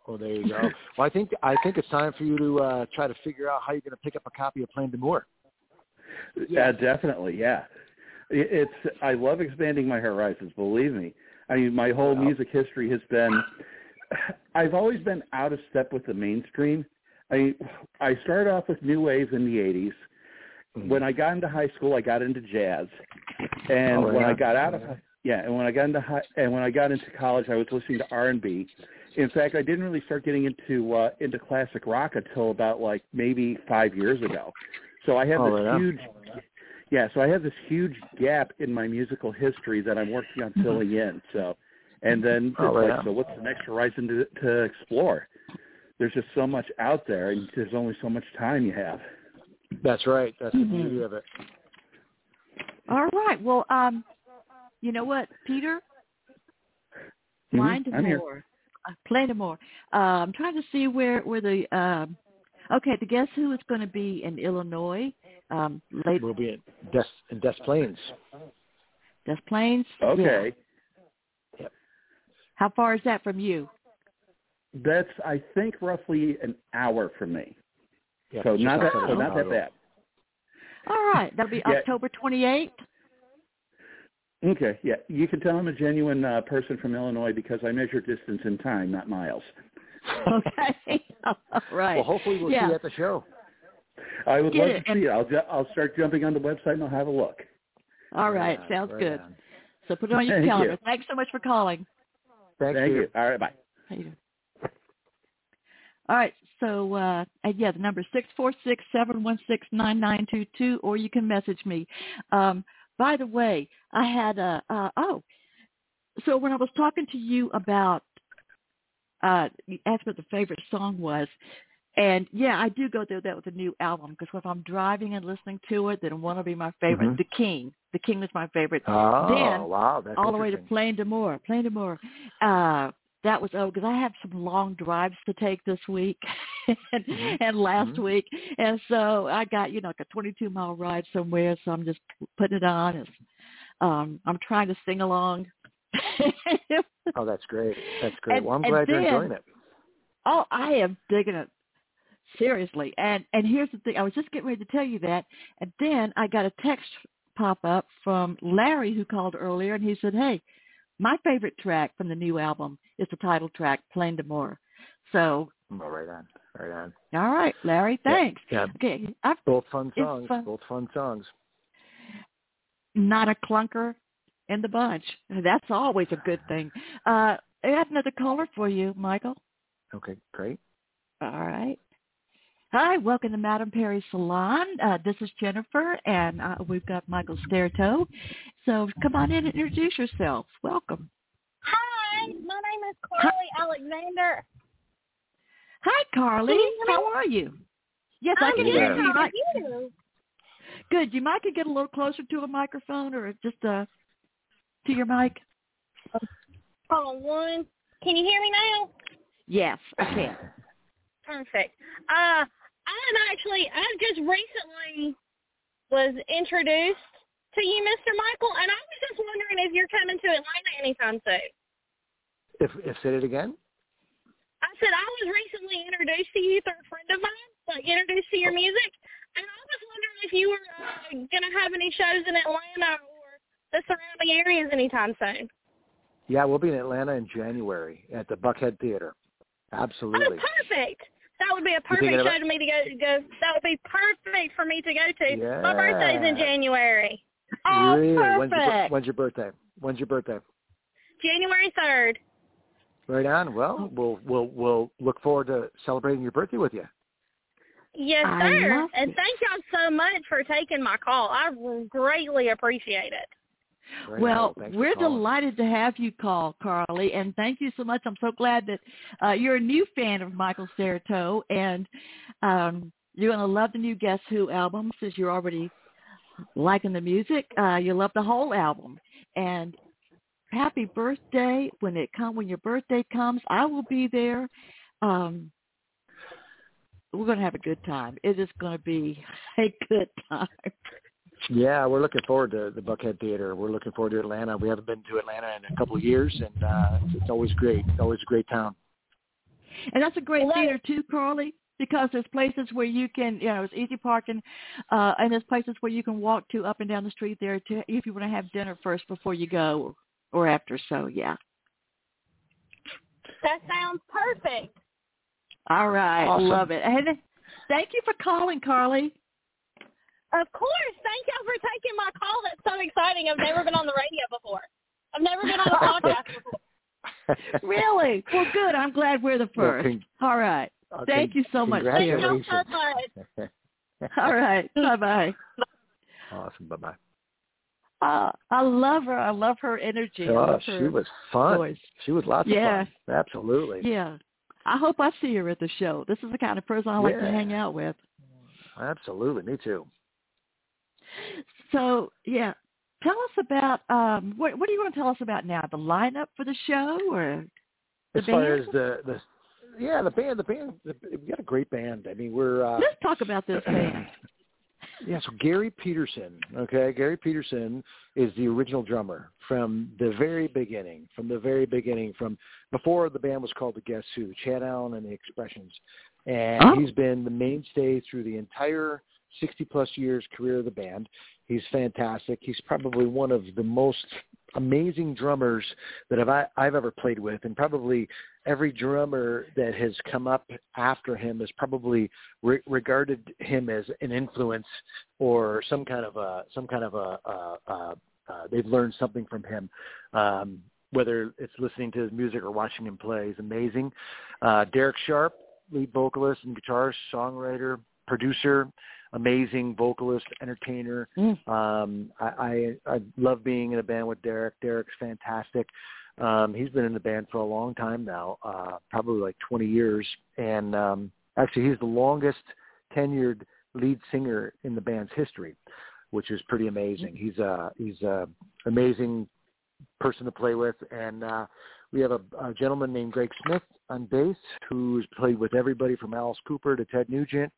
Oh, there you go. Well, I think I think it's time for you to uh, try to figure out how you're going to pick up a copy of Plein d'Amour. Yeah, definitely. Yeah, It- it's. I love expanding my horizons. Believe me. I mean, my whole Wow. music history has been. I've always been out of step with the mainstream. I I started off with new wave in the '80s. When I got into high school, I got into jazz, and Oh, when I got out of yeah, and when I got into high, and when I got into college, I was listening to R and B. In fact, I didn't really start getting into uh, into classic rock until about like maybe five years ago. So I have Oh, this on. huge yeah, so I have this huge gap in my musical history that I'm working on filling in. So, and then Oh, it's right like, so what's the next horizon to to explore? There's just so much out there, and there's only so much time you have. That's right. That's the Mhm. beauty of it. All right. Well, um, you know what, Peter? Mhm, Blind I'm here. Demore. Plainamore. Uh, I'm trying to see where where the um, okay. The guess who is going to be in Illinois. Um, late, We'll be in Des in Des Plaines. Des Plaines. Okay. Yeah. How far is that from you? That's I think roughly an hour from me. Yeah, so not that so not that bad. All right, that'll be Yeah. October 28th. Okay, yeah. You can tell I'm a genuine uh, person from Illinois because I measure distance in time, not miles. Okay. All right. Well, hopefully we'll Yeah. see you at the show. I would Get love it, to see it. I'll ju- I'll start jumping on the website and I'll have a look. All right, on, sounds right good. on. So put it on your Thank you. calendar. Thanks so much for calling. Thank, Thank you. you. All right, bye. How you doing? All right, so uh, yeah, the number is six four six seven one six nine nine two two, or you can message me. Um, by the way, I had a uh, oh, so when I was talking to you about, uh, you asked what the favorite song was, and yeah, I do go through that with a new album because if I'm driving and listening to it, then one will be my favorite. Mhm. The King, The King was my favorite. Oh, Then, wow. That's all the way to. Plein d'Amour, Plain de More. Uh, that was oh, because I have some long drives to take this week and, Mhm. and last Mhm. week, and so I got you know like a 22 mile ride somewhere, so I'm just putting it on. It's, um, I'm trying to sing along. Oh, that's great. That's great. And- well, I'm and glad you're enjoying it. oh, I am digging it seriously. And and here's the thing: I was just getting ready to tell you that, and then I got a text pop up from Larry who called earlier, and he said, "Hey, my favorite track from the new album is the title track, Plein d'Amour." So, Oh, right on. Right on. all right, Larry, thanks. Yeah, Okay, I've both fun songs. fun. Both fun songs. not a clunker in the bunch. That's always a good thing. Uh, I have another caller for you, Michael. Okay, great. All right. Hi, welcome to Madame Perry Salon. Uh, this is Jennifer, and uh, we've got Michael Staertow. So come on in and introduce yourself. Welcome. Hi, my name is Carly Alexander. Hi, Carly. Can you hear me? How are you? Yes, I I'm can good. hear you. How you? good. You might could get a little closer to a microphone or just uh, to your mic. Hold on one. Can you hear me now? Yes, I can. Perfect. Uh, I'm actually, I just recently was introduced to you, Mr. Michael, and I was just wondering if you're coming to Atlanta anytime soon. If if say it again. I said I was recently introduced to you through a friend of mine, like introduced to your music, and I was wondering if you were uh, going to have any shows in Atlanta or the surrounding areas anytime soon. Yeah, we'll be in Atlanta in January at the Buckhead Theater. Absolutely. Oh, perfect. That would be a thinking perfect about- show to me to go go. That would be perfect for me to go to. My birthday's in January. Oh, really? When's your, perfect. when's your birthday? When's your birthday? January third. Right on. Well, oh. we'll we'll we'll look forward to celebrating your birthday with you. Yes, sir. And thank y'all so much for taking my call. I greatly appreciate it. Well. We're delighted to have you call, Carly, and thank you so much. I'm so glad that uh, you're a new fan of Michael Staertow, and um, you're going to love the new Guess Who album since you're already liking the music. Uh, you love the whole album, and happy birthday when it come when your birthday comes. I will be there. Um, we're going to have a good time. It is going to be a good time. Yeah, we're looking forward to the Buckhead Theater. We're looking forward to Atlanta. We haven't been to Atlanta in a couple of years, and uh, it's, it's always great. It's always a great town. And that's a great Well, theater too, Carly, because there's places where you can, you know, it's easy parking, uh, and there's places where you can walk to up and down the street there to, if you want to have dinner first before you go or after. So yeah. That sounds perfect. All right, Awesome. love it. And thank you for calling, Carly. Of course. Thank y'all for taking my call. That's so exciting. I've never been on the radio before. I've never been on a podcast before. Really? Well, good. I'm glad we're the Well, first. con- All right. uh, Thank con- you so much, dear. Thank y'all Congratulations. so much. All right. Bye bye. awesome. Bye bye. Uh, I love her. I love her energy. Oh, love she was fun. voice. She was lots Yeah. of fun. Absolutely. Yeah. I hope I see her at the show. This is the kind of person I like to hang out with. Absolutely. Me too. So yeah, tell us about um what what do you want to tell us about now? The lineup for the show or The as far band? as the the yeah the band the band the, we got a great band. I mean we're uh, Let's talk about this band. Yeah, so Garry Peterson, okay, Garry Peterson is the original drummer from the very beginning, from the very beginning, from before the band was called the Guess Who, Chad Allen and the Expressions, and Oh. he's been the mainstay through the entire 60 plus years career of the band. He's fantastic. He's probably one of the most amazing drummers that I've, I've ever played with, and probably every drummer that has come up after him has probably re- regarded him as an influence or some kind of a some kind of a, they've learned something from him. Um, whether it's listening to his music or watching him play, he's amazing. Uh, Derek Sharp, lead vocalist and guitarist, songwriter, producer, amazing vocalist, entertainer. Mm. Um, I, I I love being in a band with Derek. Derek's fantastic. Um, he's been in the band for a long time now, uh, probably like 20 years, and um, actually he's the longest tenured lead singer in the band's history, which is pretty amazing. He's a he's a amazing person to play with, and uh, we have a, a gentleman named Greg Smith on bass who's played with everybody from Alice Cooper to Ted Nugent.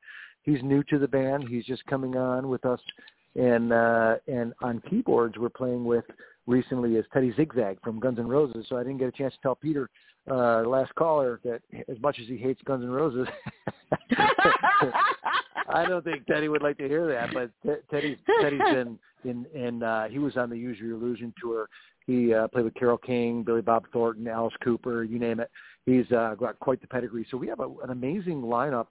He's new to the band. He's just coming on with us, and uh, and on keyboards we're playing with recently is Teddy Zigzag from Guns N' Roses. So I didn't get a chance to tell Peter, uh, last caller, that as much as he hates Guns N' Roses, I don't think Teddy would like to hear that. But Te- Teddy's Teddy's been in, in uh, he was on the Use Your Illusion tour. He uh, played with Carole King, Billy Bob Thornton, Alice Cooper, you name it. He's uh, got quite the pedigree. So we have a, an amazing lineup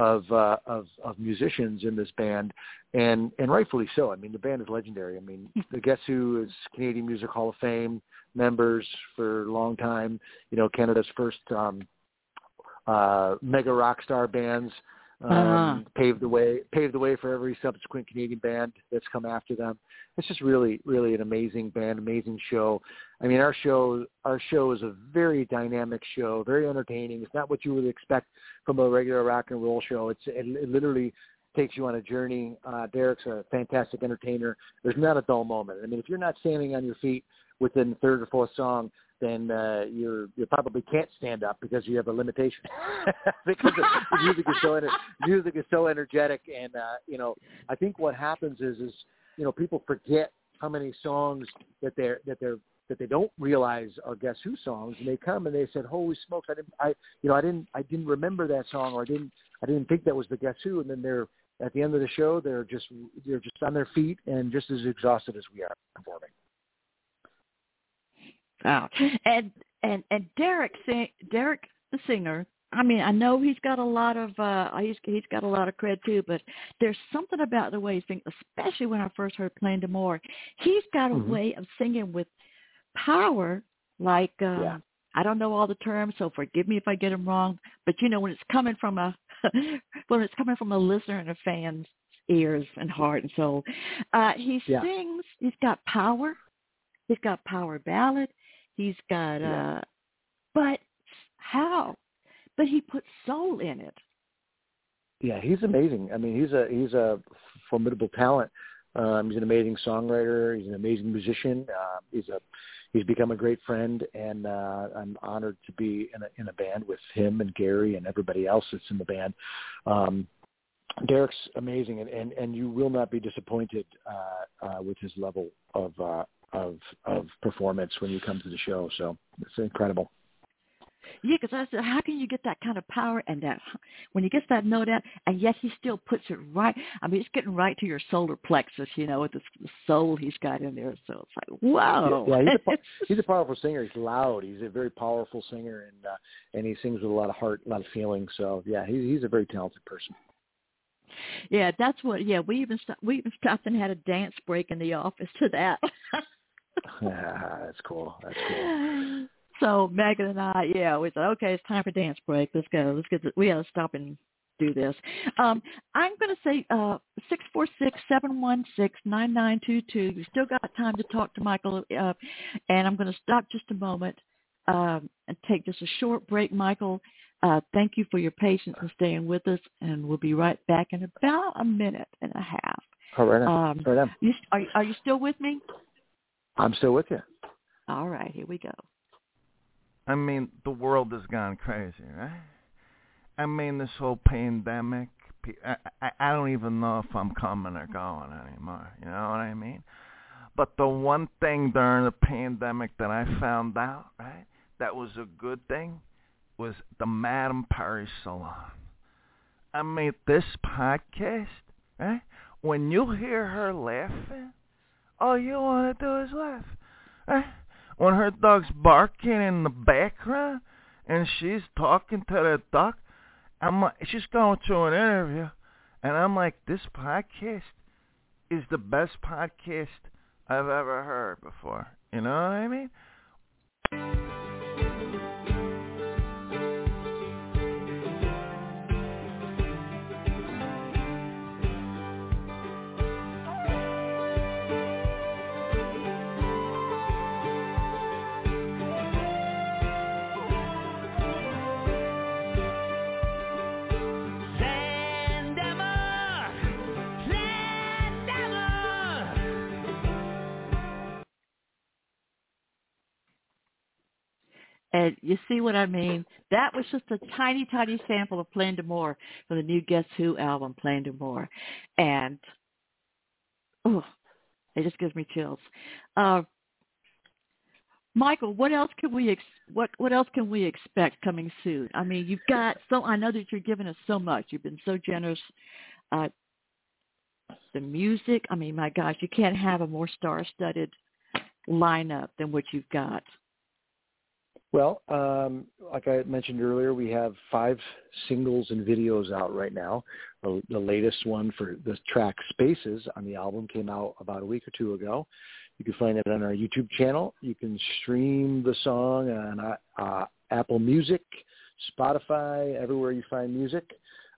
of uh, of of musicians in this band, and and rightfully so. I mean, the band is legendary. I mean, the Guess Who is Canadian Music Hall of Fame members for a long time. You know, Canada's first um, uh, mega rock star bands. Um, Uh-huh. paved the way paved the way for every subsequent Canadian band that's come after them. It's just really really an amazing band, amazing show. I mean, our show our show is a very dynamic show, very entertaining. It's not what you would expect from a regular rock and roll show. It's it, it literally takes you on a journey. Uh, Derek's a fantastic entertainer. There's not a dull moment. I mean, if you're not standing on your feet within the third or fourth song, then uh, you're you probably can't stand up because you have a limitation because the, the music is so ener- music is so energetic and uh, you know I think what happens is is you know people forget how many songs that they're that they're that they don't realize are Guess Who songs, and they come and they said, "Holy smokes! I didn't, I, you know, I didn't, I didn't remember that song, or I didn't, I didn't think that was the Guess Who." And then they're at the end of the show, they're just, they're just on their feet and just as exhausted as we are performing. Wow. And and and Derek sing, Derek the singer. I mean, I know he's got a lot of uh he's he's got a lot of cred too, but there's something about the way he sings, especially when I first heard Playing More. He's got a Mhm. way of singing with power like um Yeah. I don't know all the terms, so forgive me if I get them wrong, but you know when it's coming from a when it's coming from a listener and a fan's ears and heart and soul. Uh he Yeah. sings, he's got power. He's got power ballad. He's got Yeah. uh but how? But he puts soul in it. Yeah, he's amazing. I mean, he's a he's a formidable talent. Um, he's an amazing songwriter. He's an amazing musician. Uh, he's a he's become a great friend, and uh, I'm honored to be in a in a band with him and Garry and everybody else that's in the band. Um, Derek's amazing, and, and and you will not be disappointed uh, uh, with his level of uh, of of performance when you come to the show. So it's incredible. Yeah, because I said, how can you get that kind of power and that when he gets that note out, and yet he still puts it right. I mean, it's getting right to your solar plexus, you know, with the, soul he's got in there. So it's like, whoa. Yeah, he's a, he's a powerful singer. He's loud. He's a very powerful singer, and uh, and he sings with a lot of heart, a lot of feeling. So yeah, he's he's a very talented person. yeah, that's what. Yeah, we even st- we even stopped and had a dance break in the office to that. That's cool. That's cool. So Megan and I, yeah, we said, okay, it's time for dance break. Let's go. Let's get. The, we got to stop and do this. Um, I'm going to say uh, six four six seven one six nine nine two two. You still got time to talk to Michael, uh, and I'm going to stop just a moment um, and take just a short break, Michael. Uh, thank you for your patience and staying with us, and we'll be right back in about a minute and a half. All right. Um, right on. you, are, are you still with me? I'm still with you. All right, here we go. I mean, the world has gone crazy, right? I mean, this whole pandemic. I, I, I don't even know if I'm coming or going anymore. You know what I mean? But the one thing during the pandemic that I found out, right, that was a good thing, was the Madame Perry Salon. I mean, this podcast, right? When you hear her laughing, all you want to do is laugh. Right? When her dog's barking in the background and she's talking to the dog, I'm like, she's going through an interview, and I'm like, this podcast is the best podcast I've ever heard before. You know what I mean? And you see what I mean? That was just a tiny, tiny sample of Playing More from the new Guess Who album, Playing More. And, oh, it just gives me chills. Uh, Michael, what else can we ex- what what else can we expect coming soon? I mean, you've got so I know that you're giving us so much. You've been so generous. Uh, the music, I mean, my gosh, you can't have a more star-studded lineup than what you've got. Well, um, like I mentioned earlier, we have five singles and videos out right now. The, the latest one for the track Spaces on the album came out about a week or two ago. You can find it on our YouTube channel. You can stream the song on uh, uh Apple Music, Spotify, everywhere you find music.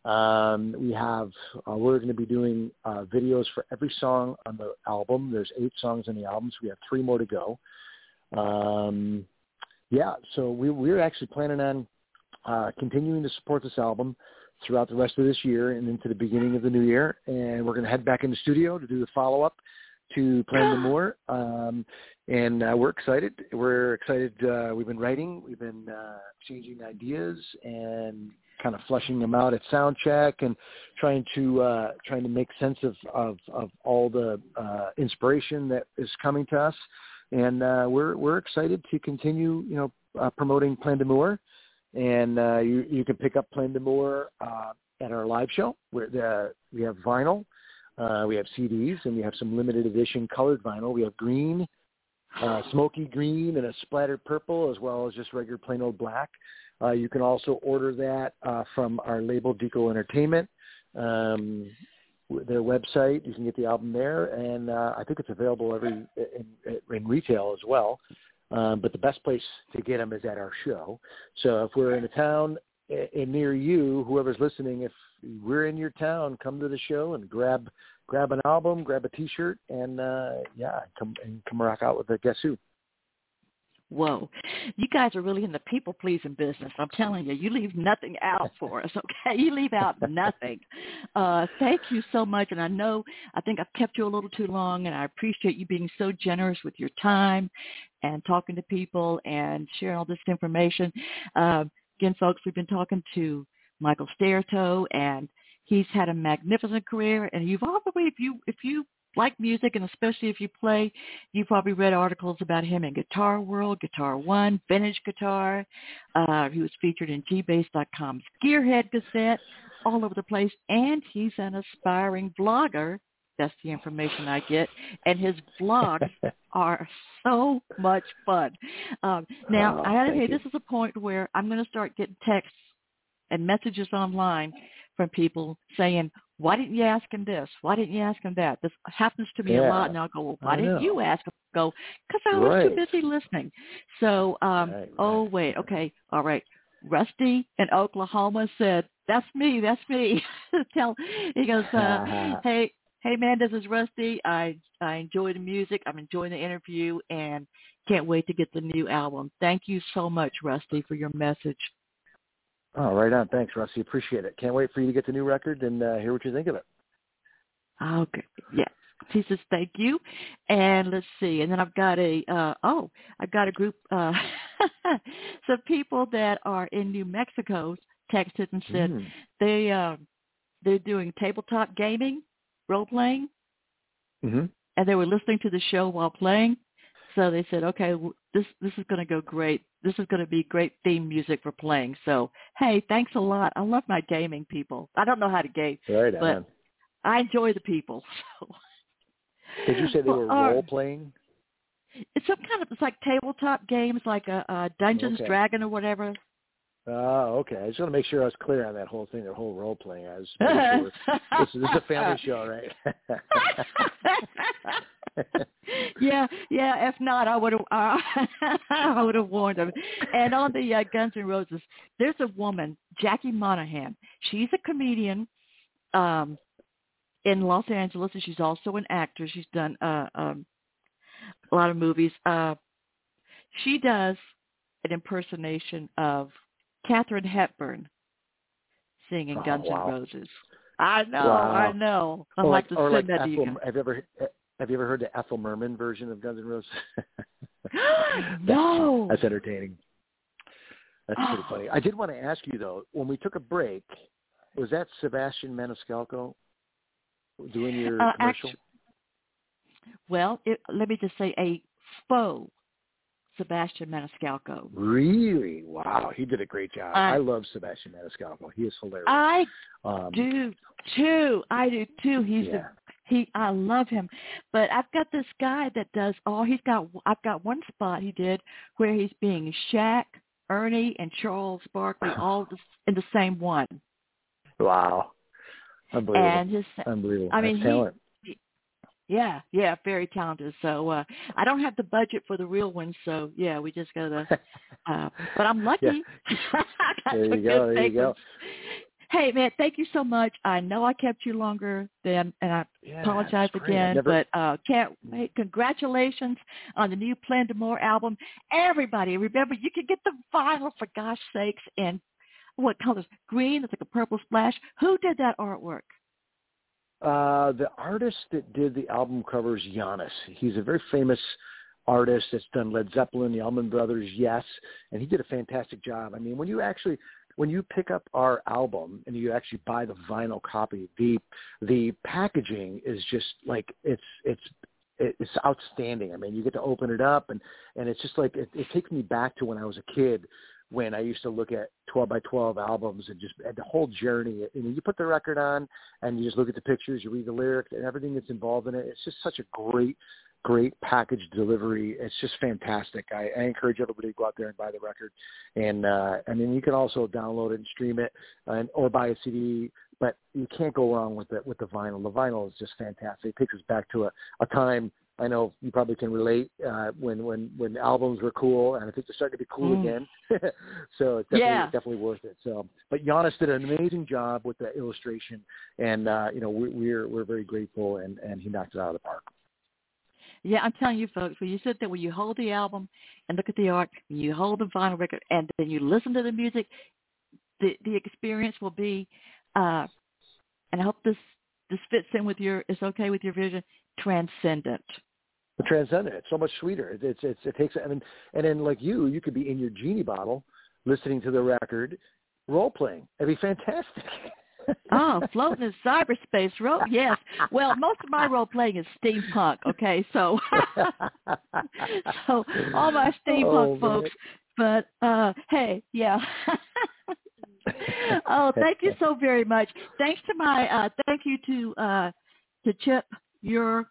Um, we have, uh, we're going to be doing uh, videos for every song on the album. There's eight songs on the album, so we have three more to go. Um, yeah, so we, we're actually planning on uh, continuing to support this album throughout the rest of this year and into the beginning of the new year. And we're going to head back in the studio to do the follow-up to Plan the More. Um, and uh, we're excited. We're excited. Uh, we've been writing. We've been uh, changing ideas and kind of flushing them out at sound check and trying to uh, trying to make sense of of, of all the uh, inspiration that is coming to us and uh, we're we're excited to continue, you know, uh, promoting Plein d'Amour, and uh, you you can pick up Plein d'Amour uh, at our live show. Where the, we have vinyl, uh, we have CDs, and we have some limited edition colored vinyl. We have green, uh, smoky green, and a splattered purple, as well as just regular plain old black. Uh, you can also order that uh, from our label Deko Entertainment. Um, their website. You can get the album there, and uh, I think it's available every in, in retail as well. Um, but the best place to get them is at our show. So if we're in a town in near you, whoever's listening, if we're in your town, come to the show and grab grab an album, grab a T-shirt, and uh, yeah, come and come rock out with the Guess Who whoa, you guys are really in the people pleasing business. I'm telling you, you leave nothing out for us, okay? You leave out nothing. Uh, thank you so much. And I know, I think I've kept you a little too long, and I appreciate you being so generous with your time and talking to people and sharing all this information. Uh, again, folks, we've been talking to Michael Staertow, and he's had a magnificent career. And you've probably, if you if you like music, and especially if you play, you probably read articles about him in Guitar World, Guitar One, Vintage Guitar. Uh, he was featured in Gbase.com's Gearhead Gazette, all over the place, and he's an aspiring vlogger. That's the information I get, and his vlogs are so much fun. Um, now, oh, I got to say, this is a point where I'm going to start getting texts and messages online from people saying, why didn't you ask him this? Why didn't you ask him that? This happens to me yeah. a lot, and I'll go, well, why didn't you ask him? Go, because I was right. too busy listening. So, um, right, oh wait, okay, all right. Rusty in Oklahoma said, "That's me. That's me." Tell he goes, uh, "Hey, hey man, this is Rusty. I I enjoy the music. I'm enjoying the interview, and can't wait to get the new album. Thank you so much, Rusty, for your message." Oh, right on. Thanks, Rusty. Appreciate it. Can't wait for you to get the new record and uh, hear what you think of it. Okay. Yes. He says thank you, and let's see. And then I've got a uh, oh, I've got a group. Uh, so people that are in New Mexico texted and said Mm. they uh, they're doing tabletop gaming, role playing, hmm and they were listening to the show while playing. So they said, okay, this this is going to go great. This is going to be great theme music for playing. So hey, thanks a lot. I love my gaming people. I don't know how to game. Right But- on. I enjoy the people. So Did you say they were uh, role playing? it's some kind of it's like tabletop games, like a, a Dungeons Okay. Dragon or whatever. Oh, okay. I just want to make sure I was clear on that whole thing, that whole role playing. I was sure. this, this is a family show, right? yeah, yeah. If not, I would have. Uh, I would have warned them. And on the uh, Guns N' Roses, there's a woman, Jackie Monahan. She's a comedian um, in Los Angeles, and she's also an actor. She's done uh, um, a lot of movies. Uh, she does an impersonation of Katharine Hepburn singing Oh, Guns wow. N' Roses. I know, Wow. I know. I'd or like like, to send like that to you. Have you ever have you ever heard the Ethel Merman version of Guns N' Roses? no. That's entertaining. That's pretty Oh. funny. I did want to ask you though, when we took a break, was that Sebastian Maniscalco doing your Uh, commercial? actu- Well, it, let me just say a faux Sebastian Maniscalco. Really? Wow, he did a great job. I- I love Sebastian Maniscalco. He is hilarious. I um, do too. I do too. He's yeah. a he. I love him, but I've got this guy that does all. He's got. I've got one spot he did where he's being Shaq, Ernie, and Charles Barkley all in the same one. Wow. Unbelievable. And his Unbelievable. I mean, That's he- talent. Yeah, yeah, very talented. So uh I don't have the budget for the real one, so yeah, we just gotta uh but I'm lucky. Got There you go. There you go. Papers. Hey man, thank you so much. I know I kept you longer than and I Yeah, apologize that's again, never- but uh can't wait. congratulations on the new Plein d'Amour album. Everybody, remember you can get the vinyl for gosh sakes in what colors? Green, it's like a purple splash. Who did that artwork? Uh, the artist that did the album covers Giannis. He's a very famous artist that's done Led Zeppelin, the Allman Brothers, Yes, and he did a fantastic job. I mean, when you actually when you pick up our album and you actually buy the vinyl copy, the the packaging is just like it's it's it's outstanding. I mean, you get to open it up and and it's just like it, it takes me back to when I was a kid when I used to look at 12 by 12 albums and just at the whole journey. And you put the record on and you just look at the pictures, you read the lyrics and everything that's involved in it. It's just such a great, great package delivery. It's just fantastic. I, I encourage everybody to go out there and buy the record. And, uh, and then you can also download it and stream it and, or buy a CD, but you can't go wrong with the, with the vinyl. The vinyl is just fantastic. It takes us back to a, a time I know you probably can relate uh, when when when albums were cool, and I think they're starting to be cool Mm. again. so it's definitely Yeah. definitely worth it. So, but Giannis did an amazing job with the illustration, and uh, you know we, we're we're very grateful, and and he knocked it out of the park. Yeah, I'm telling you, folks, when you sit there, when you hold the album and look at the art, when you hold the vinyl record, and then you listen to the music, the the experience will be, uh, and I hope this this fits in with your, is okay with your vision, transcendent. Transcendent, it's so much sweeter. It, it's it's it takes. I mean, and then like you, you could be in your genie bottle, listening to the record, role playing. It'd be fantastic. Oh, floating in cyberspace, ro- yes. Well, most of my role playing is steampunk. Okay, so so all my steampunk Oh, folks. But uh hey, yeah. oh, thank you so very much. Thanks to my uh thank you to uh to Chip, your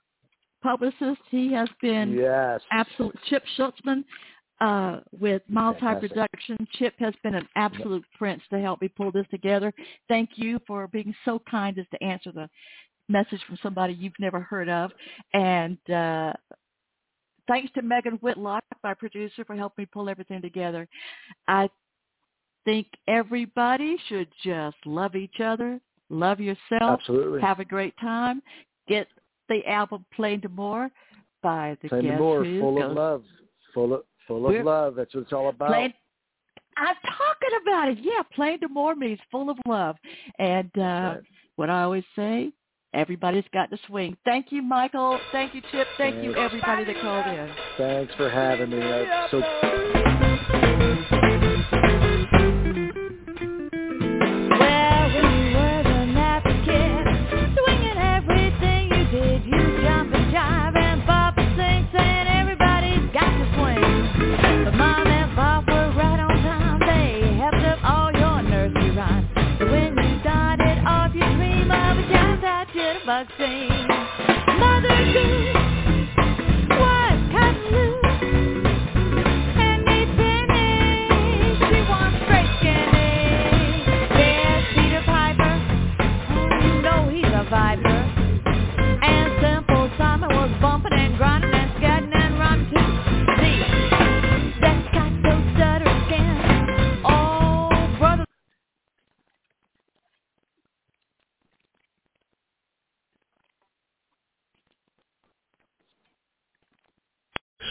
publicist. He has been yes. absolute Chip Schultzman uh, with High Fantastic. Production. Chip has been an absolute prince to help me pull this together. Thank you for being so kind as to answer the message from somebody you've never heard of. And uh, thanks to Megan Whitlock, my producer, for helping me pull everything together. I think everybody should just love each other, love yourself, Absolutely. have a great time, get the album Plein d'Amour by the Send Guess more, Who. full Goes- of love, full of full We're- of love. That's what it's all about. Playing, I'm talking about it. Yeah, Plein d'Amour means full of love. And uh, Right. what I always say, Everybody's got to swing. Thank you, Michael. Thank you, Chip. Thank Thanks. you, everybody that called in. Thanks for having me. Uh, so.